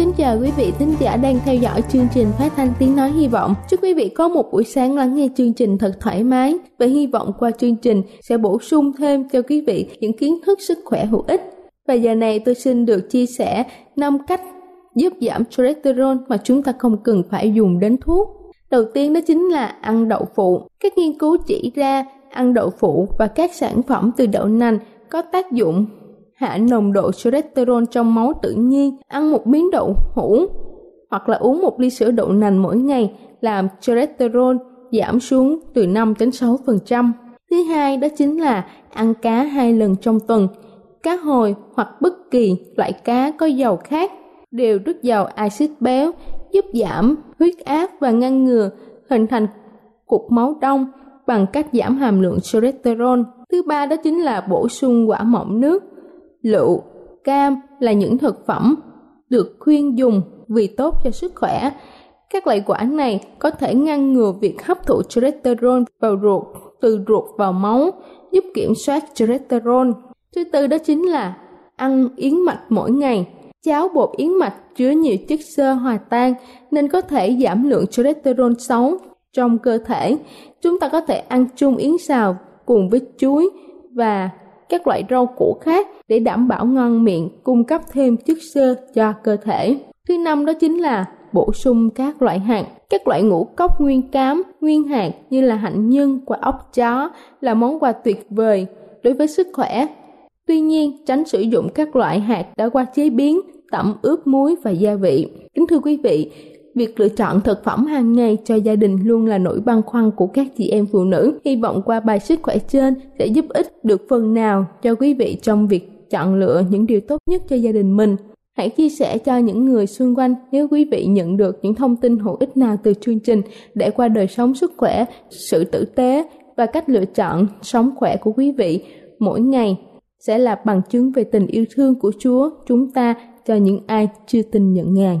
Kính chào quý vị thính giả đang theo dõi chương trình phát thanh tiếng nói hy vọng. Chúc quý vị có một buổi sáng lắng nghe chương trình thật thoải mái và hy vọng qua chương trình sẽ bổ sung thêm cho quý vị những kiến thức sức khỏe hữu ích. Và giờ này tôi xin được chia sẻ 5 cách giúp giảm cholesterol mà chúng ta không cần phải dùng đến thuốc. Đầu tiên đó chính là ăn đậu phụ. Các nghiên cứu chỉ ra ăn đậu phụ và các sản phẩm từ đậu nành có tác dụng hạ nồng độ cholesterol trong máu tự nhiên, ăn một miếng đậu hũ hoặc là uống một ly sữa đậu nành mỗi ngày làm cholesterol giảm xuống từ 5 đến 6%. Thứ hai đó chính là ăn cá hai lần trong tuần. Cá hồi hoặc bất kỳ loại cá có dầu khác đều rất giàu axit béo, giúp giảm huyết áp và ngăn ngừa hình thành cục máu đông bằng cách giảm hàm lượng cholesterol. Thứ ba đó chính là bổ sung quả mọng nước lựu, cam là những thực phẩm được khuyên dùng vì tốt cho sức khỏe. Các loại quả này có thể ngăn ngừa việc hấp thụ cholesterol vào ruột từ ruột vào máu, giúp kiểm soát cholesterol. Thứ tư đó chính là ăn yến mạch mỗi ngày. Cháo bột yến mạch chứa nhiều chất xơ hòa tan nên có thể giảm lượng cholesterol xấu trong cơ thể. Chúng ta có thể ăn chung yến xào cùng với chuối và các loại rau củ khác để đảm bảo ngon miệng, cung cấp thêm chất xơ cho cơ thể. Thứ năm đó chính là bổ sung các loại hạt. Các loại ngũ cốc nguyên cám, nguyên hạt như là hạnh nhân, quả ốc chó là món quà tuyệt vời đối với sức khỏe. Tuy nhiên, tránh sử dụng các loại hạt đã qua chế biến, tẩm ướp muối và gia vị. Kính thưa quý vị, Việc lựa chọn thực phẩm hàng ngày cho gia đình luôn là nỗi băn khoăn của các chị em phụ nữ. Hy vọng qua bài sức khỏe trên sẽ giúp ích được phần nào cho quý vị trong việc chọn lựa những điều tốt nhất cho gia đình mình. Hãy chia sẻ cho những người xung quanh nếu quý vị nhận được những thông tin hữu ích nào từ chương trình để qua đời sống sức khỏe, sự tử tế và cách lựa chọn sống khỏe của quý vị mỗi ngày sẽ là bằng chứng về tình yêu thương của Chúa chúng ta cho những ai chưa tin nhận Ngài.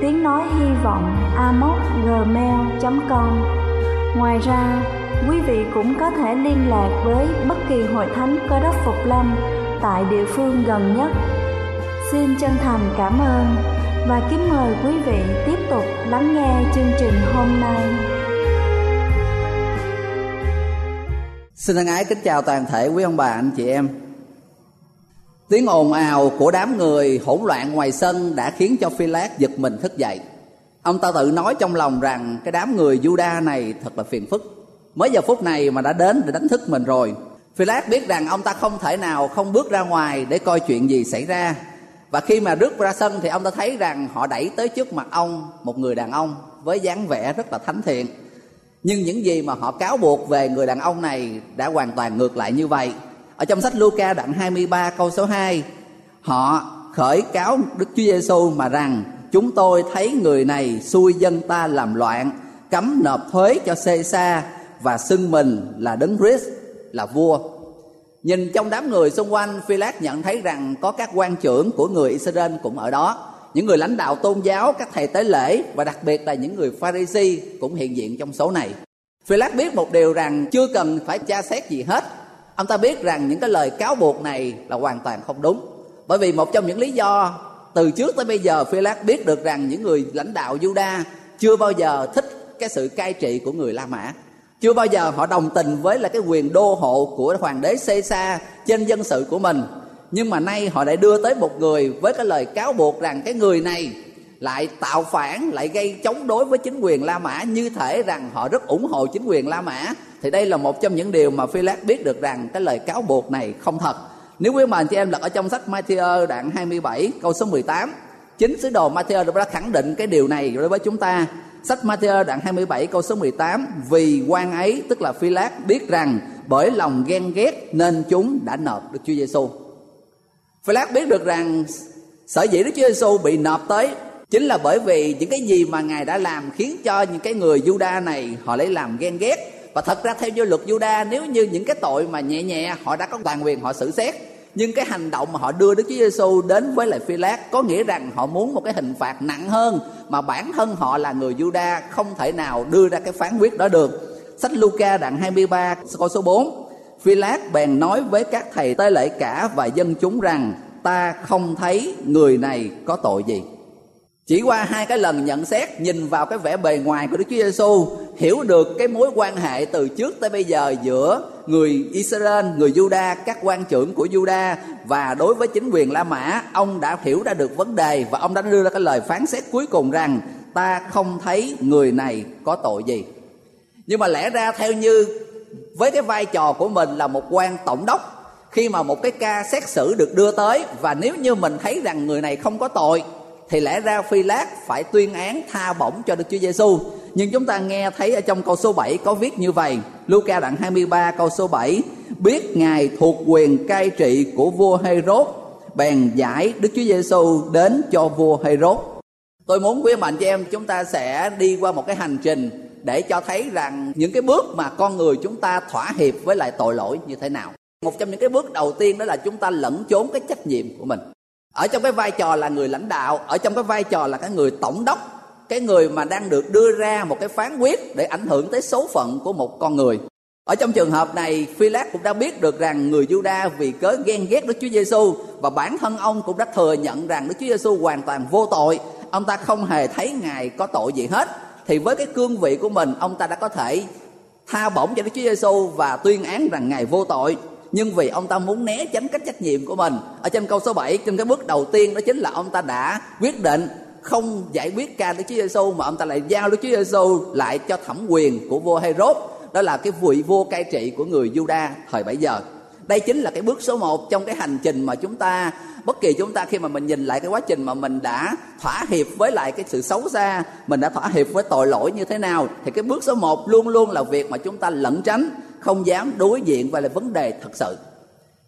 tiếng nói hy vọng amoc@gmail.com. Ngoài ra, quý vị cũng có thể liên lạc với bất kỳ hội thánh cơ đốc Phục Lâm tại địa phương gần nhất. Xin chân thành cảm ơn và kính mời quý vị tiếp tục lắng nghe chương trình hôm nay. Xin thân ái kính chào toàn thể quý ông bà anh chị em Tiếng ồn ào của đám người hỗn loạn ngoài sân đã khiến cho Phi Lát giật mình thức dậy. Ông ta tự nói trong lòng rằng cái đám người Juda này thật là phiền phức. Mới giờ phút này mà đã đến để đánh thức mình rồi. Philip biết rằng ông ta không thể nào không bước ra ngoài để coi chuyện gì xảy ra và khi mà rước ra sân thì ông ta thấy rằng họ đẩy tới trước mặt ông, một người đàn ông với dáng vẻ rất là thánh thiện nhưng những gì mà họ cáo buộc về người đàn ông này đã hoàn toàn ngược lại như vậy ở trong sách Luca đoạn 23 câu số 2 họ khởi cáo Đức Chúa Giêsu mà rằng, chúng tôi thấy người này xui dân ta làm loạn, cấm nộp thuế cho Caesar và xưng mình là đấng Christ, là vua. Nhìn trong đám người xung quanh Philip nhận thấy rằng có các quan trưởng của người Israel cũng ở đó. Những người lãnh đạo tôn giáo, các thầy tế lễ và đặc biệt là những người Pharisee cũng hiện diện trong số này. Philip biết một điều rằng chưa cần phải tra xét gì hết ông ta biết rằng những cái lời cáo buộc này là hoàn toàn không đúng. Bởi vì một trong những lý do từ trước tới bây giờ Phi Lát biết được rằng những người lãnh đạo Juda chưa bao giờ thích cái sự cai trị của người La Mã. Chưa bao giờ họ đồng tình với là cái quyền đô hộ của hoàng đế Caesar trên dân sự của mình. Nhưng mà nay họ lại đưa tới một người với cái lời cáo buộc rằng cái người này lại tạo phản, lại gây chống đối với chính quyền La Mã. Như thể rằng họ rất ủng hộ chính quyền La Mã. Thì đây là một trong những điều mà Philip biết được rằng cái lời cáo buộc này không thật. Nếu quý mà anh chị em lật ở trong sách Matthew đoạn 27 câu số 18 chính sứ đồ Matthew đã khẳng định cái điều này đối với chúng ta. Sách Matthew đoạn 27 câu số 18 vì quan ấy, tức là phi lát biết rằng bởi lòng ghen ghét nên chúng đã nộp Đức Chúa Giêsu. Phi lát biết được rằng sở dĩ Đức Chúa Giêsu bị nộp tới chính là bởi vì những cái gì mà ngài đã làm khiến cho những cái người Juda này họ lấy làm ghen ghét và thật ra theo như luật Juda nếu như những cái tội mà nhẹ nhẹ họ đã có toàn quyền họ xử xét, nhưng cái hành động mà họ đưa Đức Chúa Giêsu đến với lại Phi Lát có nghĩa rằng họ muốn một cái hình phạt nặng hơn mà bản thân họ là người Juda không thể nào đưa ra cái phán quyết đó được. Sách Luca đoạn 23 câu số 4 Phi Lát bèn nói với các thầy tế lễ cả và dân chúng rằng, ta không thấy người này có tội gì. Chỉ qua hai cái lần nhận xét nhìn vào cái vẻ bề ngoài của Đức Chúa Giêsu hiểu được cái mối quan hệ từ trước tới bây giờ giữa người Israel, người Juda, các quan trưởng của Juda và đối với chính quyền La Mã, ông đã hiểu ra được vấn đề và ông đã đưa ra cái lời phán xét cuối cùng rằng ta không thấy người này có tội gì. Nhưng mà lẽ ra theo như với cái vai trò của mình là một quan tổng đốc khi mà một cái ca xét xử được đưa tới và nếu như mình thấy rằng người này không có tội thì lẽ ra Phi Lát phải tuyên án tha bổng cho Đức Chúa Giêsu. Nhưng chúng ta nghe thấy ở trong câu số 7 có viết như vậy. Luca đoạn 23 câu số 7 biết Ngài thuộc quyền cai trị của vua Herod, bèn giải Đức Chúa Giêsu đến cho vua Herod. Tôi muốn quý mạnh cho em, chúng ta sẽ đi qua một cái hành trình để cho thấy rằng những cái bước mà con người chúng ta thỏa hiệp với lại tội lỗi như thế nào. Một trong những cái bước đầu tiên đó là chúng ta lẫn trốn cái trách nhiệm của mình ở trong cái vai trò là người lãnh đạo, ở trong cái vai trò là cái người tổng đốc, cái người mà đang được đưa ra một cái phán quyết để ảnh hưởng tới số phận của một con người. Ở trong trường hợp này phi lát cũng đã biết được rằng người Juda vì cớ ghen ghét Đức Chúa Giêsu và bản thân ông cũng đã thừa nhận rằng Đức Chúa Giêsu hoàn toàn vô tội. Ông ta không hề thấy ngài có tội gì hết. Thì với cái cương vị của mình, ông ta đã có thể tha bổng cho Đức Chúa Giêsu và tuyên án rằng ngài vô tội nhưng vì ông ta muốn né tránh cách trách nhiệm của mình. Ở trên câu số 7 trên cái bước đầu tiên, đó chính là ông ta đã quyết định không giải quyết ca Đức Chúa Giêsu mà ông ta lại giao Đức Chúa Giêsu lại cho thẩm quyền của vua Herod đó là cái vị vua cai trị của người Juda thời bấy giờ đây chính là cái bước số 1 trong cái hành trình mà chúng ta, bất kỳ chúng ta khi mà mình nhìn lại cái quá trình mà mình đã thỏa hiệp với lại cái sự xấu xa, mình đã thỏa hiệp với tội lỗi như thế nào, thì cái bước số 1 luôn luôn là việc mà chúng ta lẩn tránh, không dám đối diện và là vấn đề thật sự.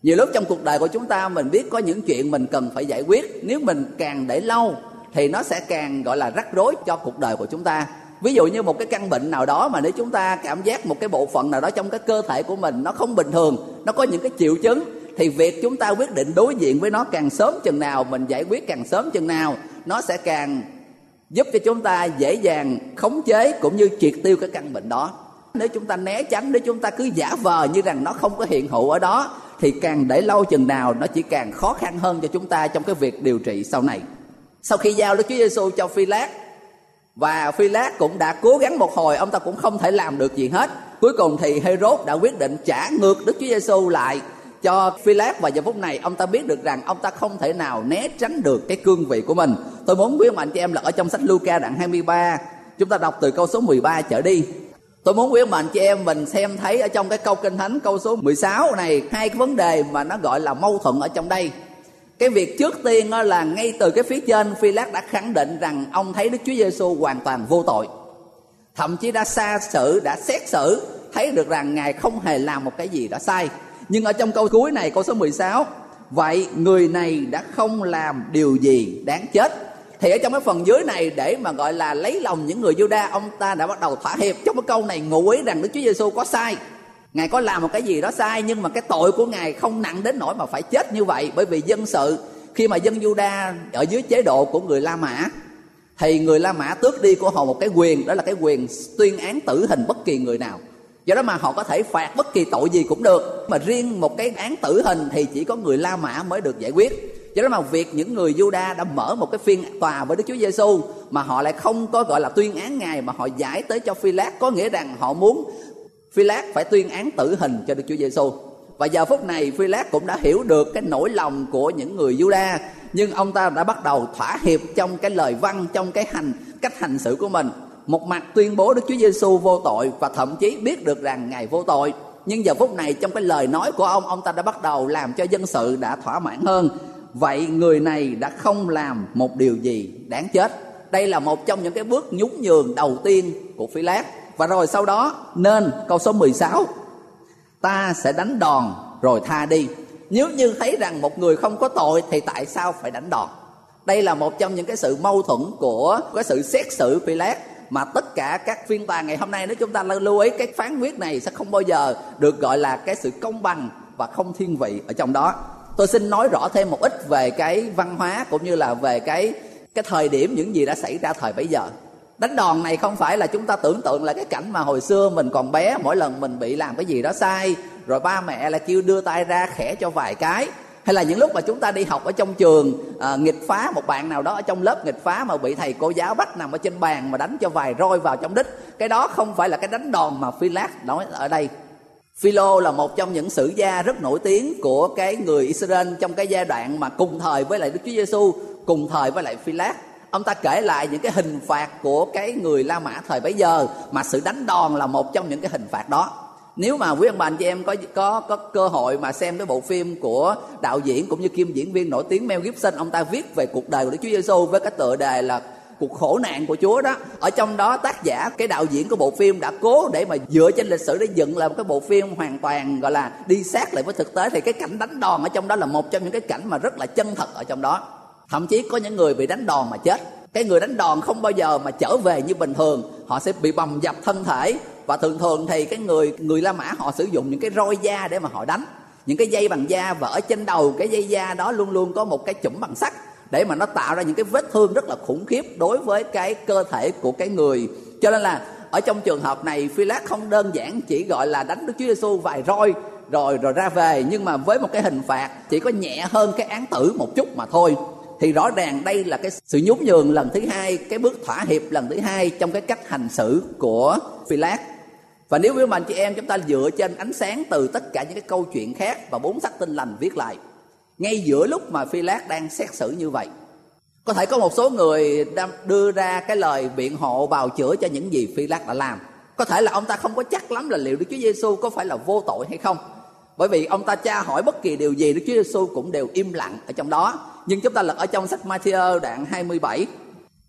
Nhiều lúc trong cuộc đời của chúng ta mình biết có những chuyện mình cần phải giải quyết, nếu mình càng để lâu thì nó sẽ càng, gọi là, rắc rối cho cuộc đời của chúng ta ví dụ như một cái căn bệnh nào đó mà nếu chúng ta cảm giác một cái bộ phận nào đó trong cái cơ thể của mình nó không bình thường, nó có những cái triệu chứng, thì việc chúng ta quyết định đối diện với nó càng sớm chừng nào, mình giải quyết càng sớm chừng nào, nó sẽ càng giúp cho chúng ta dễ dàng khống chế cũng như triệt tiêu cái căn bệnh đó. Nếu chúng ta né tránh, nếu chúng ta cứ giả vờ như rằng nó không có hiện hữu ở đó, thì càng để lâu chừng nào nó chỉ càng khó khăn hơn cho chúng ta trong cái việc điều trị sau này. Sau khi giao Đức Chúa Giêsu cho Phi Lát và Phi Lát cũng đã cố gắng một hồi, ông ta cũng không thể làm được gì hết. Cuối cùng thì Herod đã quyết định trả ngược Đức Chúa Giêsu lại cho Phi Lát và giờ phút này, ông ta biết được rằng ông ta không thể nào né tránh được cái cương vị của mình. Tôi muốn quý mạnh cho em là ở trong sách Luca đoạn 23 chúng ta đọc từ câu số 13 trở đi. Tôi muốn quý ông bà anh chị em mình xem thấy ở trong cái câu kinh thánh câu số 16 này, hai cái vấn đề mà nó gọi là mâu thuẫn ở trong đây. Cái việc trước tiên ờ, là ngay từ cái phía trên Phi Lát đã khẳng định rằng ông thấy Đức Chúa Giêsu hoàn toàn vô tội. Thậm chí đã xa xử, đã xét xử thấy được rằng Ngài không hề làm một cái gì đã sai. Nhưng ở trong câu cuối này câu số 16 Vậy người này đã không làm điều gì đáng chết thì ở trong cái phần dưới này để mà gọi là lấy lòng những người Juda ông ta đã bắt đầu thỏa hiệp trong cái câu này ngụ ý rằng Đức Chúa Giêsu có sai ngài có làm một cái gì đó sai, nhưng mà cái tội của ngài không nặng đến nỗi mà phải chết như vậy. Bởi vì dân sự, khi mà dân Juda ở dưới chế độ của người La Mã, thì người La Mã tước đi của họ một cái quyền, đó là cái quyền tuyên án tử hình bất kỳ người nào. Do đó mà họ có thể phạt bất kỳ tội gì cũng được, mà riêng một cái án tử hình thì chỉ có người La Mã mới được giải quyết. Do đó mà việc những người Juda đã mở một cái phiên tòa với Đức Chúa Giêsu mà họ lại không có gọi là tuyên án ngài mà họ giải tới cho Phi Lát có nghĩa rằng họ muốn Phi Lát phải tuyên án tử hình cho Đức Chúa Giêsu và giờ phút này Phi Lát cũng đã hiểu được cái nỗi lòng của những người Juda. Nhưng ông ta đã bắt đầu thỏa hiệp trong cái lời văn, trong cái hành, cách hành xử của mình. Một mặt tuyên bố Đức Chúa Giêsu vô tội và thậm chí biết được rằng ngài vô tội. Nhưng giờ phút này, trong cái lời nói của ông ông ta đã bắt đầu làm cho dân sự đã thỏa mãn hơn. Vậy người này đã không làm một điều gì đáng chết. Đây là một trong những cái bước nhún nhường đầu tiên của phi lát và rồi sau đó, nên câu số 16 ta sẽ đánh đòn, rồi tha đi. Nếu như thấy rằng một người không có tội, thì tại sao phải đánh đòn? Đây là một trong những cái sự mâu thuẫn của cái sự xét xử Pilate mà tất cả các phiên tòa ngày hôm nay. Nếu chúng ta lưu ý, cái phán quyết này sẽ không bao giờ được gọi là cái sự công bằng và không thiên vị ở trong đó. Tôi xin nói rõ thêm một ít về cái văn hóa cũng như là về cái cái thời điểm những gì đã xảy ra thời bấy giờ đánh đòn này không phải là chúng ta tưởng tượng là cái cảnh mà hồi xưa mình còn bé mỗi lần mình bị làm cái gì đó sai rồi ba mẹ là kêu đưa tay ra khẽ cho vài cái. Hay là những lúc mà chúng ta đi học ở trong trường à, nghịch phá một bạn nào đó ở trong lớp nghịch phá mà bị thầy cô giáo bắt nằm ở trên bàn mà đánh cho vài roi vào trong đít cái đó không phải là cái đánh đòn mà phi lát nói ở đây. Philo là một trong những sử gia rất nổi tiếng của cái người Israel trong cái giai đoạn mà cùng thời với lại Đức Chúa Giêsu, cùng thời với lại Philát Ông ta kể lại những cái hình phạt của cái người La Mã thời bấy giờ mà sự đánh đòn là một trong những cái hình phạt đó. Nếu mà quý ông bà anh chị em có có có cơ hội mà xem cái bộ phim của đạo diễn cũng như kim diễn viên nổi tiếng Mel Gibson, ông ta viết về cuộc đời của Đức Chúa Giêsu với cái tựa đề là cuộc khổ nạn của Chúa đó. Ở trong đó tác giả cái đạo diễn của bộ phim đã cố để mà dựa trên lịch sử để dựng làm cái bộ phim hoàn toàn gọi là đi sát lại với thực tế. Thì cái cảnh đánh đòn ở trong đó là một trong những cái cảnh mà rất là chân thật ở trong đó thậm chí có những người bị đánh đòn mà chết. Cái người đánh đòn không bao giờ mà trở về như bình thường. Họ sẽ bị bầm dập thân thể. Và thường thường thì cái người người La Mã họ sử dụng những cái roi da để mà họ đánh. Những cái dây bằng da và ở trên đầu cái dây da đó luôn luôn có một cái chùm bằng sắt để mà nó tạo ra những cái vết thương rất là khủng khiếp đối với cái cơ thể của cái người. Cho nên là ở trong trường hợp này phi lát không đơn giản chỉ gọi là đánh đức chúa giêsu vài roi, rồi rồi ra về. Nhưng mà với một cái hình phạt, chỉ có nhẹ hơn cái án tử một chút mà thôi thì rõ ràng đây là cái sự nhún nhường lần thứ hai, cái bước thỏa hiệp lần thứ hai trong cái cách hành xử của phi lát và nếu với mình chị em chúng ta dựa trên ánh sáng từ tất cả những cái câu chuyện khác và bốn sách tinh lành viết lại, ngay giữa lúc mà phi lát đang xét xử như vậy, có thể có một số người đang đưa ra cái lời biện hộ bào chữa cho những gì phi lát đã làm. Có thể là ông ta không có chắc lắm là liệu đức chúa giêsu có phải là vô tội hay không. Bởi vì ông ta tra hỏi bất kỳ điều gì, Đức Chúa Giêsu cũng đều im lặng ở trong đó. Nhưng chúng ta lật ở trong sách Matthew đoạn 27.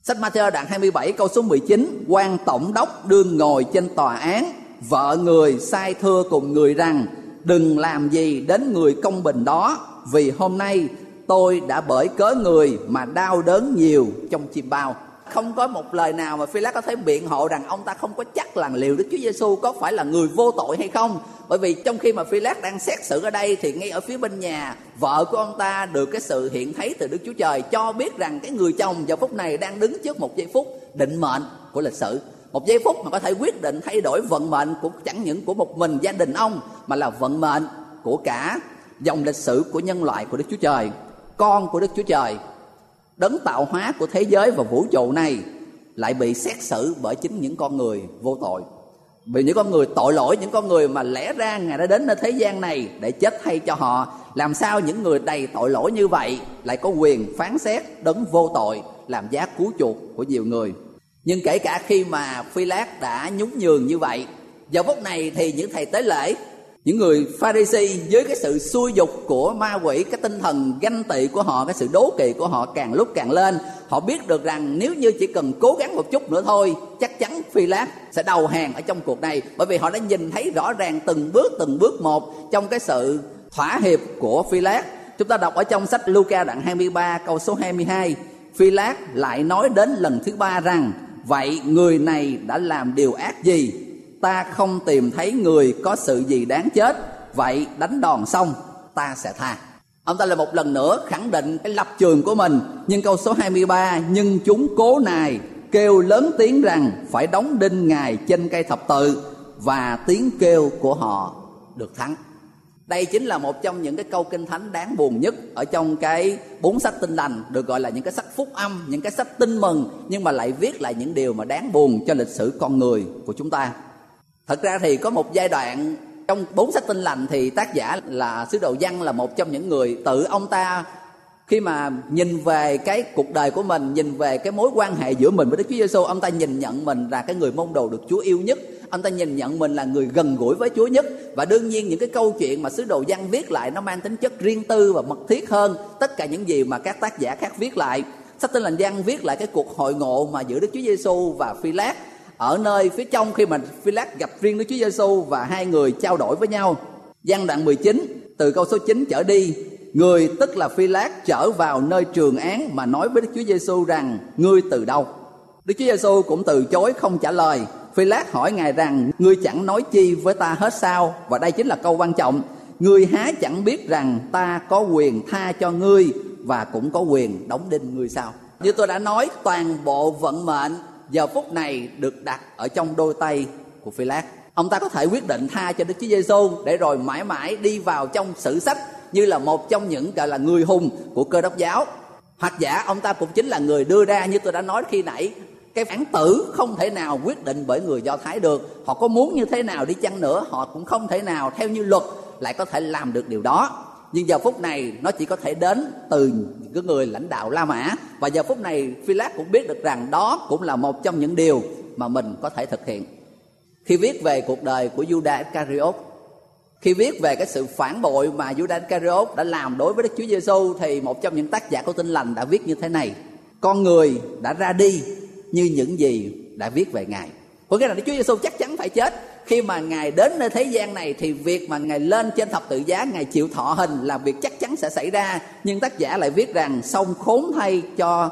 Sách Matthew đoạn 27 câu số 19, quan tổng đốc đương ngồi trên tòa án, vợ người sai thưa cùng người rằng đừng làm gì đến người công bình đó vì hôm nay tôi đã bởi cớ người mà đau đớn nhiều trong chim bao không có một lời nào mà phi lát có thể biện hộ rằng ông ta không có chắc là liệu đức chúa giêsu có phải là người vô tội hay không. Bởi vì trong khi mà phi lát đang xét xử ở đây thì ngay ở phía bên nhà vợ của ông ta được cái sự hiện thấy từ đức chúa trời cho biết rằng cái người chồng vào phút này đang đứng trước một giây phút định mệnh của lịch sử. Một giây phút mà có thể quyết định thay đổi vận mệnh của chẳng những của một mình gia đình ông mà là vận mệnh của cả dòng lịch sử của nhân loại của Đức Chúa Trời, con của Đức Chúa Trời, đấng tạo hóa của thế giới và vũ trụ này lại bị xét xử bởi chính những con người vô tội. Vì những con người tội lỗi, những con người mà lẽ ra Ngài đã đến nơi thế gian này để chết thay cho họ. Làm sao những người đầy tội lỗi như vậy lại có quyền phán xét đấng vô tội làm giá cứu chuộc của nhiều người. nhưng kể cả khi mà phi lát đã nhún nhường như vậy giờ phút này thì những thầy tế lễ những người Pharisee với cái sự xui dục của ma quỷ, cái tinh thần ganh tị của họ, cái sự đố kỵ của họ càng lúc càng lên, họ biết được rằng nếu như chỉ cần cố gắng một chút nữa thôi, chắc chắn phi lát sẽ đầu hàng ở trong cuộc này. Bởi vì họ đã nhìn thấy rõ ràng từng bước từng bước một trong cái sự thỏa hiệp của phi lát chúng ta đọc ở trong sách Luca đoạn 23 câu số 22 phi lát lại nói đến lần thứ ba rằng, vậy người này đã làm điều ác gì? Ta không tìm thấy người có sự gì đáng chết, vậy đánh đòn xong, ta sẽ tha. Ông ta lại một lần nữa khẳng định cái lập trường của mình, nhưng câu số 23 nhưng chúng cố nài kêu lớn tiếng rằng phải đóng đinh ngài trên cây thập tự và tiếng kêu của họ được thắng. Đây chính là một trong những cái câu kinh thánh đáng buồn nhất ở trong cái bốn sách tinh lành, được gọi là những cái sách phúc âm, những cái sách tin mừng, nhưng mà lại viết lại những điều mà đáng buồn cho lịch sử con người của chúng ta thật ra thì có một giai đoạn trong bốn sách tinh lành thì tác giả là sứ đồ văn là một trong những người tự ông ta khi mà nhìn về cái cuộc đời của mình, nhìn về cái mối quan hệ giữa mình với Đức Chúa Giêsu ông ta nhìn nhận mình là cái người môn đồ được Chúa yêu nhất. Ông ta nhìn nhận mình là người gần gũi với Chúa nhất. Và đương nhiên những cái câu chuyện mà sứ đồ văn viết lại nó mang tính chất riêng tư và mật thiết hơn tất cả những gì mà các tác giả khác viết lại. Sách tinh lành văn viết lại cái cuộc hội ngộ mà giữa Đức Chúa Giêsu và Phi Lát ở nơi phía trong khi mà Philát gặp riêng Đức Chúa Giêsu và hai người trao đổi với nhau. Giăng đoạn 19 từ câu số 9 trở đi, người tức là Philát trở vào nơi trường án mà nói với Đức Chúa Giêsu rằng ngươi từ đâu? Đức Chúa Giêsu cũng từ chối không trả lời. Philát hỏi ngài rằng ngươi chẳng nói chi với ta hết sao? Và đây chính là câu quan trọng. Ngươi há chẳng biết rằng ta có quyền tha cho ngươi và cũng có quyền đóng đinh ngươi sao? Như tôi đã nói, toàn bộ vận mệnh giờ phút này được đặt ở trong đôi tay của Phi Lát. Ông ta có thể quyết định tha cho Đức Chúa Giêsu để rồi mãi mãi đi vào trong sử sách như là một trong những, gọi là, người hùng của cơ đốc giáo. Hoặc giả ông ta cũng chính là người đưa ra như tôi đã nói khi nãy, cái phản tử không thể nào quyết định bởi người do thái được họ có muốn như thế nào đi chăng nữa, họ cũng không thể nào theo như luật lại có thể làm được điều đó nhưng giờ phút này nó chỉ có thể đến từ những cái người lãnh đạo La Mã. Và giờ phút này Philip cũng biết được rằng đó cũng là một trong những điều mà mình có thể thực hiện. Khi viết về cuộc đời của Judas Iscariot, khi viết về cái sự phản bội mà Judas Iscariot đã làm đối với Đức Chúa Giêsu thì một trong những tác giả của Tin lành đã viết như thế này. Con người đã ra đi như những gì đã viết về ngài. Có nghĩa là Đức Chúa Giêsu chắc chắn phải chết khi mà ngài đến nơi thế gian này thì việc mà ngài lên trên thập tự giá, ngài chịu thọ hình là việc chắc chắn sẽ xảy ra. Nhưng tác giả lại viết rằng, song khốn thay cho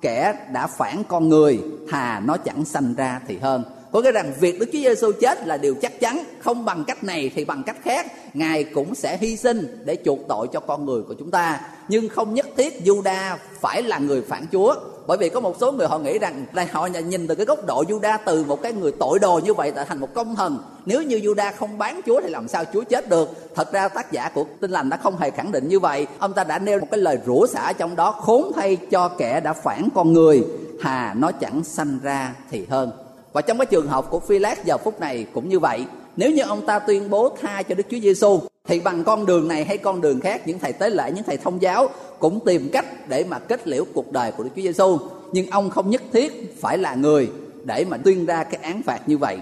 kẻ đã phản con người thà nó chẳng sanh ra thì hơn. Có nghĩa rằng việc Đức Chúa Giêsu chết là điều chắc chắn, không bằng cách này thì bằng cách khác. Ngài cũng sẽ hy sinh để chuộc tội cho con người của chúng ta. Nhưng không nhất thiết Juda phải là người phản Chúa bởi vì có một số người họ nghĩ rằng là họ nhìn từ cái góc độ Juda từ một cái người tội đồ như vậy tạo thành một công thần nếu như Juda không bán Chúa thì làm sao Chúa chết được? Thật ra tác giả của Tin lành đã không hề khẳng định như vậy. Ông ta đã nêu một cái lời rủa xả trong đó khốn thay cho kẻ đã phản con người. Hà, nó chẳng sanh ra thì hơn. Và trong cái trường hợp của Phi Lát giờ phút này cũng như vậy. Nếu như ông ta tuyên bố tha cho Đức Chúa Giêsu thì bằng con đường này hay con đường khác, những thầy tế lễ, những thầy thông giáo cũng tìm cách để mà kết liễu cuộc đời của Đức Chúa Giêsu nhưng ông không nhất thiết phải là người để mà tuyên ra cái án phạt như vậy.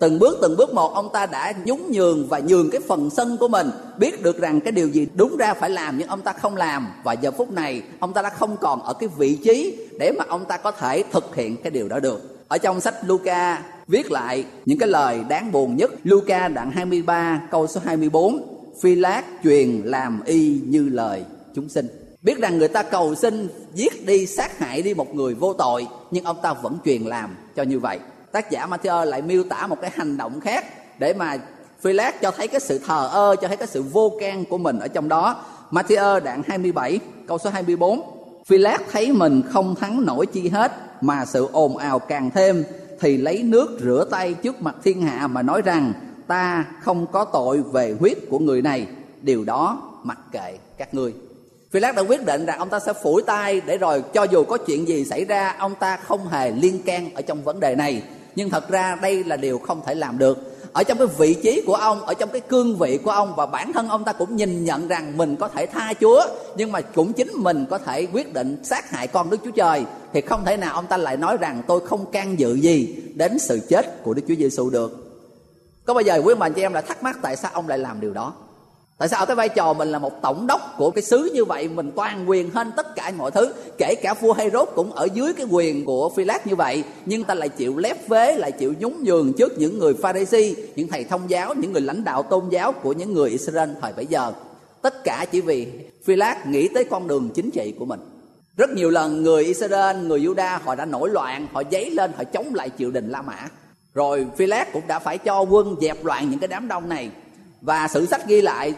Từng bước từng bước một, ông ta đã nhún nhường và nhường cái phần sân của mình, biết được rằng cái điều gì đúng ra phải làm nhưng ông ta không làm. Và giờ phút này, ông ta đã không còn ở cái vị trí để mà ông ta có thể thực hiện cái điều đó được. Ở trong sách Luca viết lại những cái lời đáng buồn nhất. Luca đoạn 23 câu số 24 Phi Lát truyền làm y như lời chúng sinh. Biết rằng người ta cầu xin giết đi, sát hại đi một người vô tội, nhưng ông ta vẫn truyền làm cho như vậy. Tác giả Matthew lại miêu tả một cái hành động khác để mà Phi Lát cho thấy cái sự thờ ơ, cho thấy cái sự vô can của mình ở trong đó. Matthew đoạn 27 câu số 24 Phi Lát thấy mình không thắng nổi chi hết, mà sự ồn ào càng thêm thì lấy nước rửa tay trước mặt thiên hạ mà nói rằng, ta không có tội về huyết của người này. Điều đó mặc kệ các ngươi. Phi Lát đã quyết định rằng ông ta sẽ phủi tay để rồi cho dù có chuyện gì xảy ra, ông ta không hề liên can ở trong vấn đề này. Nhưng thật ra đây là điều không thể làm được ở trong cái vị trí của ông, ở trong cái cương vị của ông, và bản thân ông ta cũng nhìn nhận rằng mình có thể tha chúa, nhưng mà cũng chính mình có thể quyết định sát hại con đức chúa trời, thì không thể nào ông ta lại nói rằng tôi không can dự gì đến sự chết của Đức Chúa Giêsu được. Có bao giờ quý bà chị em lại thắc mắc tại sao ông lại làm điều đó? Tại sao cái vai trò mình là một tổng đốc của cái xứ như vậy Mình toàn quyền hơn tất cả mọi thứ Kể cả vua Herod cũng ở dưới cái quyền của phi như vậy Nhưng ta lại chịu lép vế Lại chịu nhún nhường trước những người Pharisee Những thầy thông giáo, những người lãnh đạo tôn giáo Của những người Israel thời bấy giờ Tất cả chỉ vì phi nghĩ tới con đường chính trị của mình rất nhiều lần người Israel, người Juda họ đã nổi loạn, họ dấy lên, họ chống lại triều đình La Mã. Rồi phi cũng đã phải cho quân dẹp loạn những cái đám đông này. Và sử sách ghi lại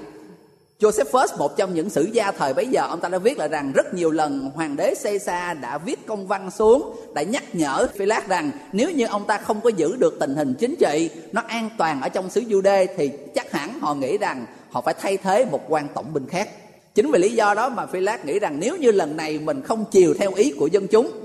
Josephus một trong những sử gia thời bấy giờ, ông ta đã viết lại rằng rất nhiều lần hoàng đế Caesar đã viết công văn xuống đã nhắc nhở Philat rằng nếu như ông ta không có giữ được tình hình chính trị, nó an toàn ở trong xứ Jude thì chắc hẳn họ nghĩ rằng họ phải thay thế một quan tổng binh khác. Chính vì lý do đó mà Philat nghĩ rằng nếu như lần này mình không chiều theo ý của dân chúng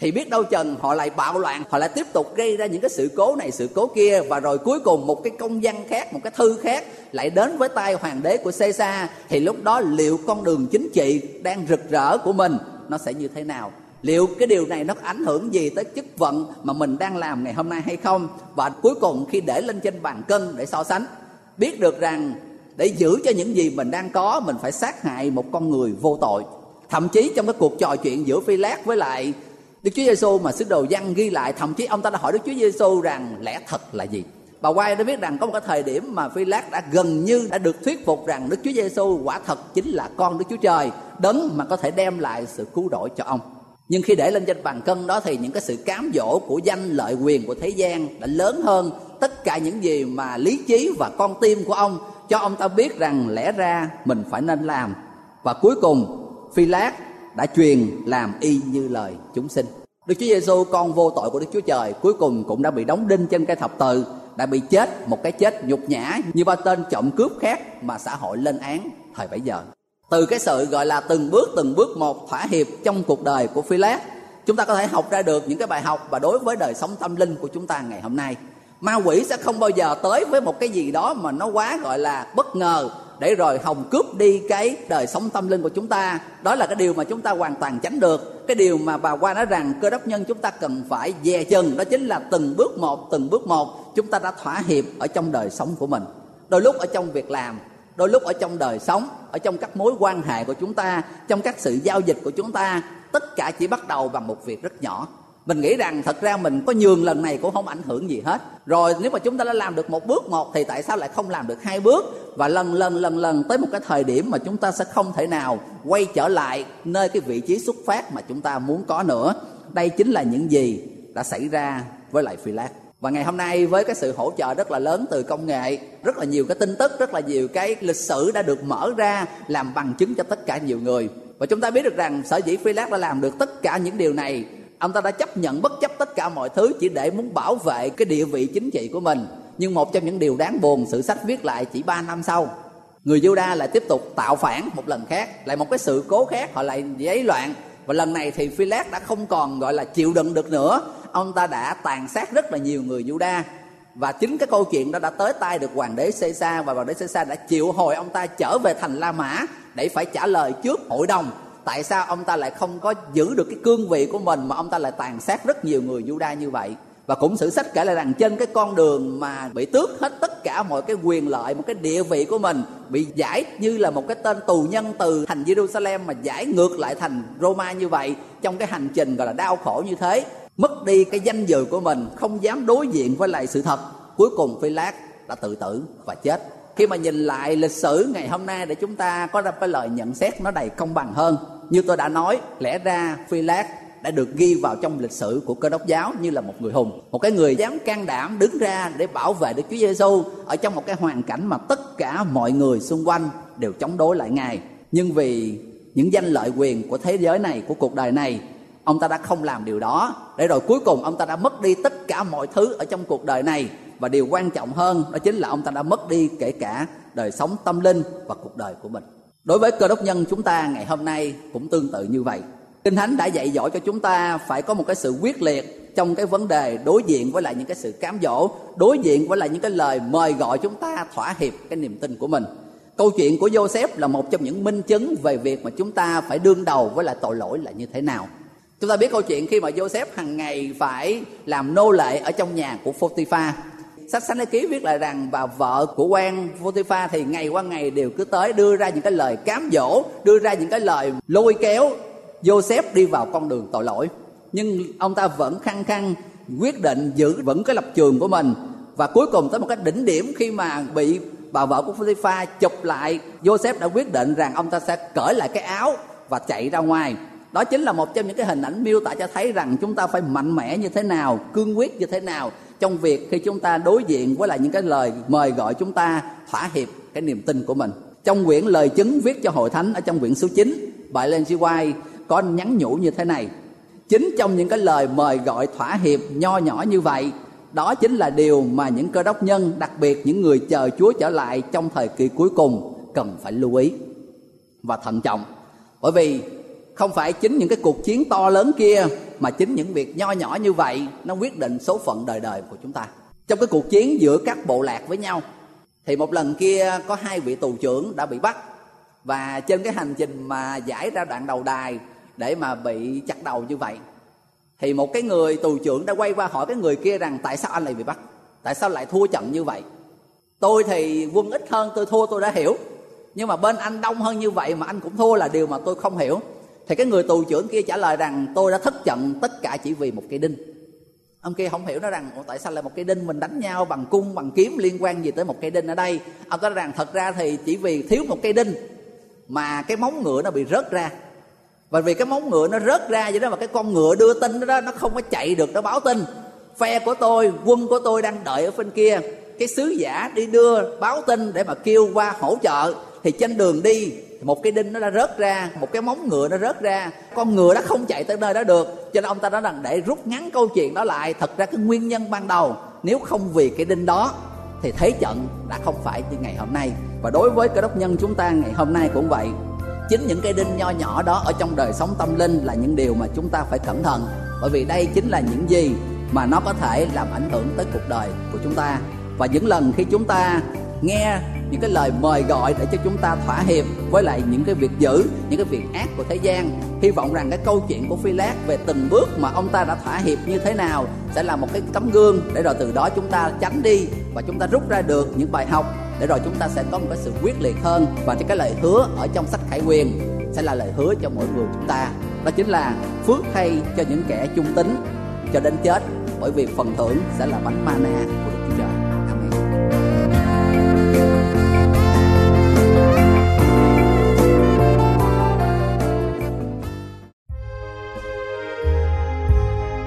thì biết đâu chừng họ lại bạo loạn, họ lại tiếp tục gây ra những cái sự cố này, sự cố kia. Và rồi cuối cùng một cái công văn khác, một cái thư khác lại đến với tay hoàng đế của Caesar. Thì lúc đó liệu con đường chính trị đang rực rỡ của mình, nó sẽ như thế nào? Liệu cái điều này nó ảnh hưởng gì tới chức vận mà mình đang làm ngày hôm nay hay không? Và cuối cùng khi để lên trên bàn cân để so sánh, biết được rằng để giữ cho những gì mình đang có, mình phải sát hại một con người vô tội. Thậm chí trong cái cuộc trò chuyện giữa phi lát với lại Đức Chúa Giêsu mà sứ đồ văn ghi lại thậm chí ông ta đã hỏi Đức Chúa Giêsu rằng lẽ thật là gì. Bà Quay đã biết rằng có một cái thời điểm mà Phi Lát đã gần như đã được thuyết phục rằng Đức Chúa Giêsu quả thật chính là con Đức Chúa Trời, đấng mà có thể đem lại sự cứu rỗi cho ông. Nhưng khi để lên trên bàn cân đó thì những cái sự cám dỗ của danh lợi quyền của thế gian đã lớn hơn tất cả những gì mà lý trí và con tim của ông cho ông ta biết rằng lẽ ra mình phải nên làm. Và cuối cùng Phi Lát đã truyền làm y như lời chúng sinh. Đức Chúa Giêsu con vô tội của Đức Chúa Trời cuối cùng cũng đã bị đóng đinh trên cây thập tự, đã bị chết một cái chết nhục nhã như ba tên trộm cướp khác mà xã hội lên án thời bấy giờ. Từ cái sự gọi là từng bước từng bước một thỏa hiệp trong cuộc đời của Phi Lát, chúng ta có thể học ra được những cái bài học và đối với đời sống tâm linh của chúng ta ngày hôm nay. Ma quỷ sẽ không bao giờ tới với một cái gì đó mà nó quá gọi là bất ngờ để rồi hồng cướp đi cái đời sống tâm linh của chúng ta. Đó là cái điều mà chúng ta hoàn toàn tránh được. Cái điều mà bà qua nói rằng cơ đốc nhân chúng ta cần phải dè chừng, đó chính là từng bước một, từng bước một chúng ta đã thỏa hiệp ở trong đời sống của mình. Đôi lúc ở trong việc làm, đôi lúc ở trong đời sống, ở trong các mối quan hệ của chúng ta, trong các sự giao dịch của chúng ta, tất cả chỉ bắt đầu bằng một việc rất nhỏ mình nghĩ rằng thật ra mình có nhường lần này cũng không ảnh hưởng gì hết. Rồi nếu mà chúng ta đã làm được một bước một thì tại sao lại không làm được hai bước? Và lần lần lần lần tới một cái thời điểm mà chúng ta sẽ không thể nào quay trở lại nơi cái vị trí xuất phát mà chúng ta muốn có nữa. Đây chính là những gì đã xảy ra với lại phi lát. Và ngày hôm nay với cái sự hỗ trợ rất là lớn từ công nghệ, rất là nhiều cái tin tức, rất là nhiều cái lịch sử đã được mở ra làm bằng chứng cho tất cả nhiều người. Và chúng ta biết được rằng sở dĩ phi lát đã làm được tất cả những điều này ông ta đã chấp nhận bất chấp tất cả mọi thứ chỉ để muốn bảo vệ cái địa vị chính trị của mình. Nhưng một trong những điều đáng buồn sử sách viết lại chỉ ba năm sau. Người Juda lại tiếp tục tạo phản một lần khác, lại một cái sự cố khác, họ lại giấy loạn. Và lần này thì Philet đã không còn gọi là chịu đựng được nữa. Ông ta đã tàn sát rất là nhiều người Juda. Và chính cái câu chuyện đó đã tới tay được hoàng đế Caesar, và hoàng đế Caesar đã chịu hồi ông ta trở về thành La Mã để phải trả lời trước hội đồng tại sao ông ta lại không có giữ được cái cương vị của mình mà ông ta lại tàn sát rất nhiều người Juda như vậy? Và cũng sử sách kể lại rằng trên cái con đường mà bị tước hết tất cả mọi cái quyền lợi, một cái địa vị của mình bị giải như là một cái tên tù nhân từ thành Jerusalem mà giải ngược lại thành Roma như vậy, trong cái hành trình gọi là đau khổ như thế, mất đi cái danh dự của mình, không dám đối diện với lại sự thật, cuối cùng Phi Lát đã tự tử và chết. Khi mà nhìn lại lịch sử ngày hôm nay để chúng ta có ra cái lời nhận xét nó đầy công bằng hơn như tôi đã nói, lẽ ra phi lát đã được ghi vào trong lịch sử của cơ đốc giáo như là một người hùng. Một cái người dám can đảm đứng ra để bảo vệ được Chúa Giêsu ở trong một cái hoàn cảnh mà tất cả mọi người xung quanh đều chống đối lại ngài. Nhưng vì những danh lợi quyền của thế giới này, của cuộc đời này, ông ta đã không làm điều đó. Để rồi cuối cùng ông ta đã mất đi tất cả mọi thứ ở trong cuộc đời này. Và điều quan trọng hơn đó chính là ông ta đã mất đi kể cả đời sống tâm linh và cuộc đời của mình đối với cơ đốc nhân chúng ta, ngày hôm nay cũng tương tự như vậy. Kinh thánh đã dạy dỗ cho chúng ta phải có một cái sự quyết liệt trong cái vấn đề đối diện với lại những cái sự cám dỗ, đối diện với lại những cái lời mời gọi chúng ta thỏa hiệp cái niềm tin của mình. Câu chuyện của Joseph là một trong những minh chứng về việc mà chúng ta phải đương đầu với lại tội lỗi là như thế nào. Chúng ta biết câu chuyện khi mà Joseph hàng ngày phải làm nô lệ ở trong nhà của Potiphar sách sách lấy ký viết lại rằng, và vợ của quan Potiphar thì ngày qua ngày đều cứ tới đưa ra những cái lời cám dỗ, đưa ra những cái lời lôi kéo Joseph đi vào con đường tội lỗi. Nhưng ông ta vẫn khăng khăng quyết định giữ vững cái lập trường của mình. Và cuối cùng tới một cái đỉnh điểm khi mà bị bà vợ của Potiphar chụp lại, Joseph đã quyết định rằng ông ta sẽ cởi lại cái áo và chạy ra ngoài đó chính là một trong những cái hình ảnh miêu tả cho thấy rằng chúng ta phải mạnh mẽ như thế nào, cương quyết như thế nào trong việc khi chúng ta đối diện với lại những cái lời mời gọi chúng ta thỏa hiệp cái niềm tin của mình. Trong quyển lời chứng viết cho hội thánh ở trong quyển số 9 bài lên White có nhắn nhủ như thế này. Chính trong những cái lời mời gọi thỏa hiệp nho nhỏ như vậy, đó chính là điều mà những cơ đốc nhân, đặc biệt những người chờ Chúa trở lại trong thời kỳ cuối cùng cần phải lưu ý và thận trọng. Bởi vì không phải chính những cái cuộc chiến to lớn kia mà chính những việc nho nhỏ như vậy nó quyết định số phận đời đời của chúng ta. Trong cái cuộc chiến giữa các bộ lạc với nhau, thì một lần kia có hai vị tù trưởng đã bị bắt. Và trên cái hành trình mà giải ra đoạn đầu đài để mà bị chặt đầu như vậy, thì một cái người tù trưởng đã quay qua hỏi cái người kia rằng, tại sao anh lại bị bắt? Tại sao lại thua trận như vậy? Tôi thì quân ít hơn, tôi thua tôi đã hiểu. Nhưng mà bên anh đông hơn như vậy mà anh cũng thua là điều mà tôi không hiểu thì cái người tù trưởng kia trả lời rằng tôi đã thất trận tất cả chỉ vì một cây đinh. Ông kia không hiểu nó rằng tại sao lại một cây đinh? Mình đánh nhau bằng cung bằng kiếm liên quan gì tới một cây đinh ở đây? Ông có rằng thật ra thì chỉ vì thiếu một cây đinh mà cái móng ngựa nó bị rớt ra. Và vì cái móng ngựa nó rớt ra vậy đó mà cái con ngựa đưa tin đó, đó nó không có chạy được nó báo tin. Phe của tôi quân của tôi đang đợi ở bên kia. Cái sứ giả đi đưa báo tin để mà kêu qua hỗ trợ. Thì trên đường đi một cái đinh nó đã rớt ra, một cái móng ngựa nó rớt ra. Con ngựa đã không chạy tới nơi đó được. Cho nên ông ta nói rằng để rút ngắn câu chuyện đó lại, thật ra cái nguyên nhân ban đầu, nếu không vì cái đinh đó, thì thế trận đã không phải như ngày hôm nay. Và đối với cơ đốc nhân chúng ta, ngày hôm nay cũng vậy. Chính những cái đinh nho nhỏ đó ở trong đời sống tâm linh là những điều mà chúng ta phải cẩn thận. Bởi vì đây chính là những gì mà nó có thể làm ảnh hưởng tới cuộc đời của chúng ta. Và những lần khi chúng ta nghe những cái lời mời gọi để cho chúng ta thỏa hiệp với lại những cái việc dữ những cái việc ác của thế gian. Hy vọng rằng cái câu chuyện của phi lát về từng bước mà ông ta đã thỏa hiệp như thế nào sẽ là một cái tấm gương để rồi từ đó chúng ta tránh đi và chúng ta rút ra được những bài học để rồi chúng ta sẽ có một cái sự quyết liệt hơn. Và cái lời hứa ở trong sách khải quyền sẽ là lời hứa cho mỗi người chúng ta. Đó chính là phước thay cho những kẻ trung tín cho đến chết, bởi vì phần thưởng sẽ là bánh mana của